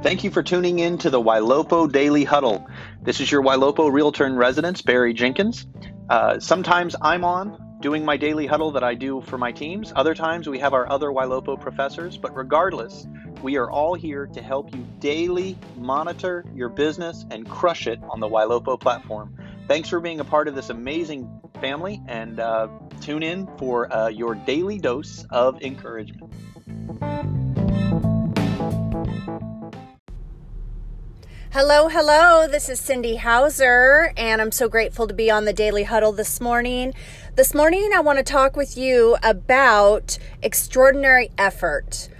Thank you for tuning in to the Ylopo Daily Huddle. This is your Ylopo Realtor in Residence, Barry Jenkins. Uh, sometimes I'm on doing my daily huddle that I do for my teams. Other times we have our other Ylopo professors, but regardless, we are all here to help you daily monitor your business and crush it on the Ylopo platform. Thanks for being a part of this amazing family and uh, tune in for uh, your daily dose of encouragement. Hello, hello. This is Cindi Hauser, and I'm so grateful to be on the Daily Huddle this morning. This morning, I want to talk with you about extraordinary effort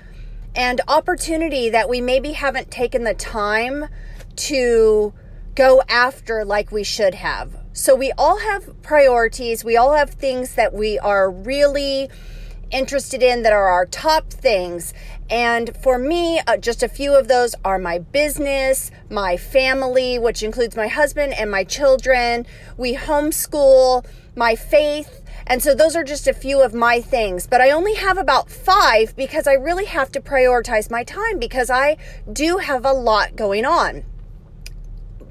and opportunity that we maybe haven't taken the time to go after like we should have. So, we all have priorities, we all have things that we are really interested in that are our top things. And for me, uh, just a few of those are my business, my family, which includes my husband and my children. We homeschool, my faith. And so those are just a few of my things. But I only have about five because I really have to prioritize my time because I do have a lot going on.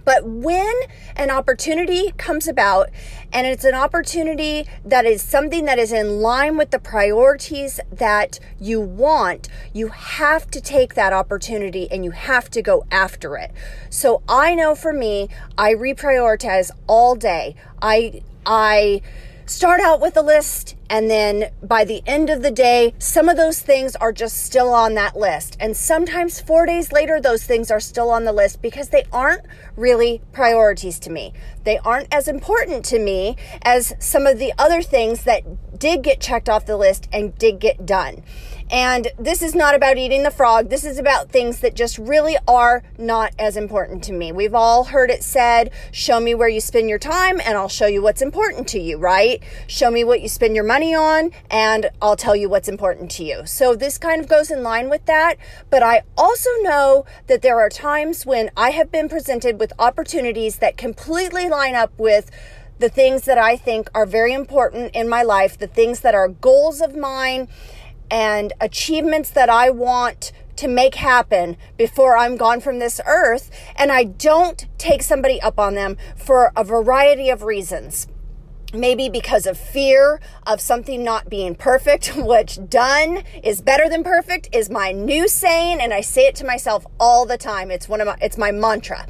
But when an opportunity comes about and it's an opportunity that is something that is in line with the priorities that you want, you have to take that opportunity and you have to go after it. So I know for me, I reprioritize all day. I, I, start out with a list and then by the end of the day some of those things are just still on that list. And sometimes 4 days later those things are still on the list because they aren't really priorities to me. They aren't as important to me as some of the other things that did get checked off the list and did get done and this is not about eating the frog. This is about things that just really are not as important to me. We've all heard it said, show me where you spend your time and I'll show you what's important to you, right? Show me what you spend your money on and I'll tell you what's important to you. So this kind of goes in line with that. But I also know that there are times when I have been presented with opportunities that completely line up with the things that I think are very important in my life, the things that are goals of mine and achievements that I want to make happen before I'm gone from this earth. And I don't take somebody up on them for a variety of reasons. Maybe because of fear of something not being perfect, which done is better than perfect is my new saying. And I say it to myself all the time. It's one of my, it's my mantra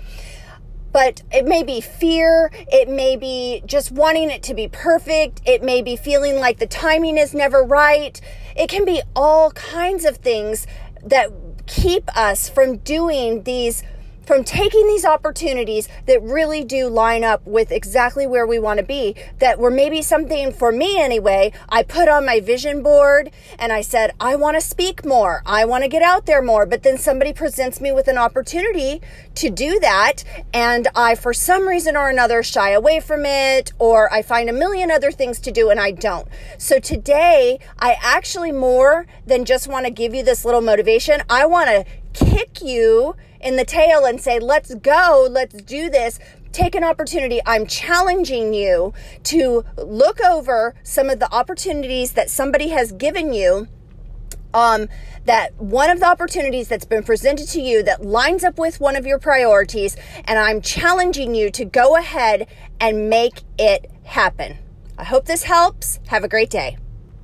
but it may be fear. It may be just wanting it to be perfect. It may be feeling like the timing is never right. It can be all kinds of things that keep us from doing these from taking these opportunities that really do line up with exactly where we want to be, that were maybe something for me anyway, I put on my vision board and I said, I want to speak more. I want to get out there more. But then somebody presents me with an opportunity to do that. And I, for some reason or another, shy away from it, or I find a million other things to do and I don't. So today, I actually more than just want to give you this little motivation, I want to kick you in the tail and say, let's go, let's do this. Take an opportunity. I'm challenging you to look over some of the opportunities that somebody has given you um, that one of the opportunities that's been presented to you that lines up with one of your priorities, and I'm challenging you to go ahead and make it happen. I hope this helps. Have a great day.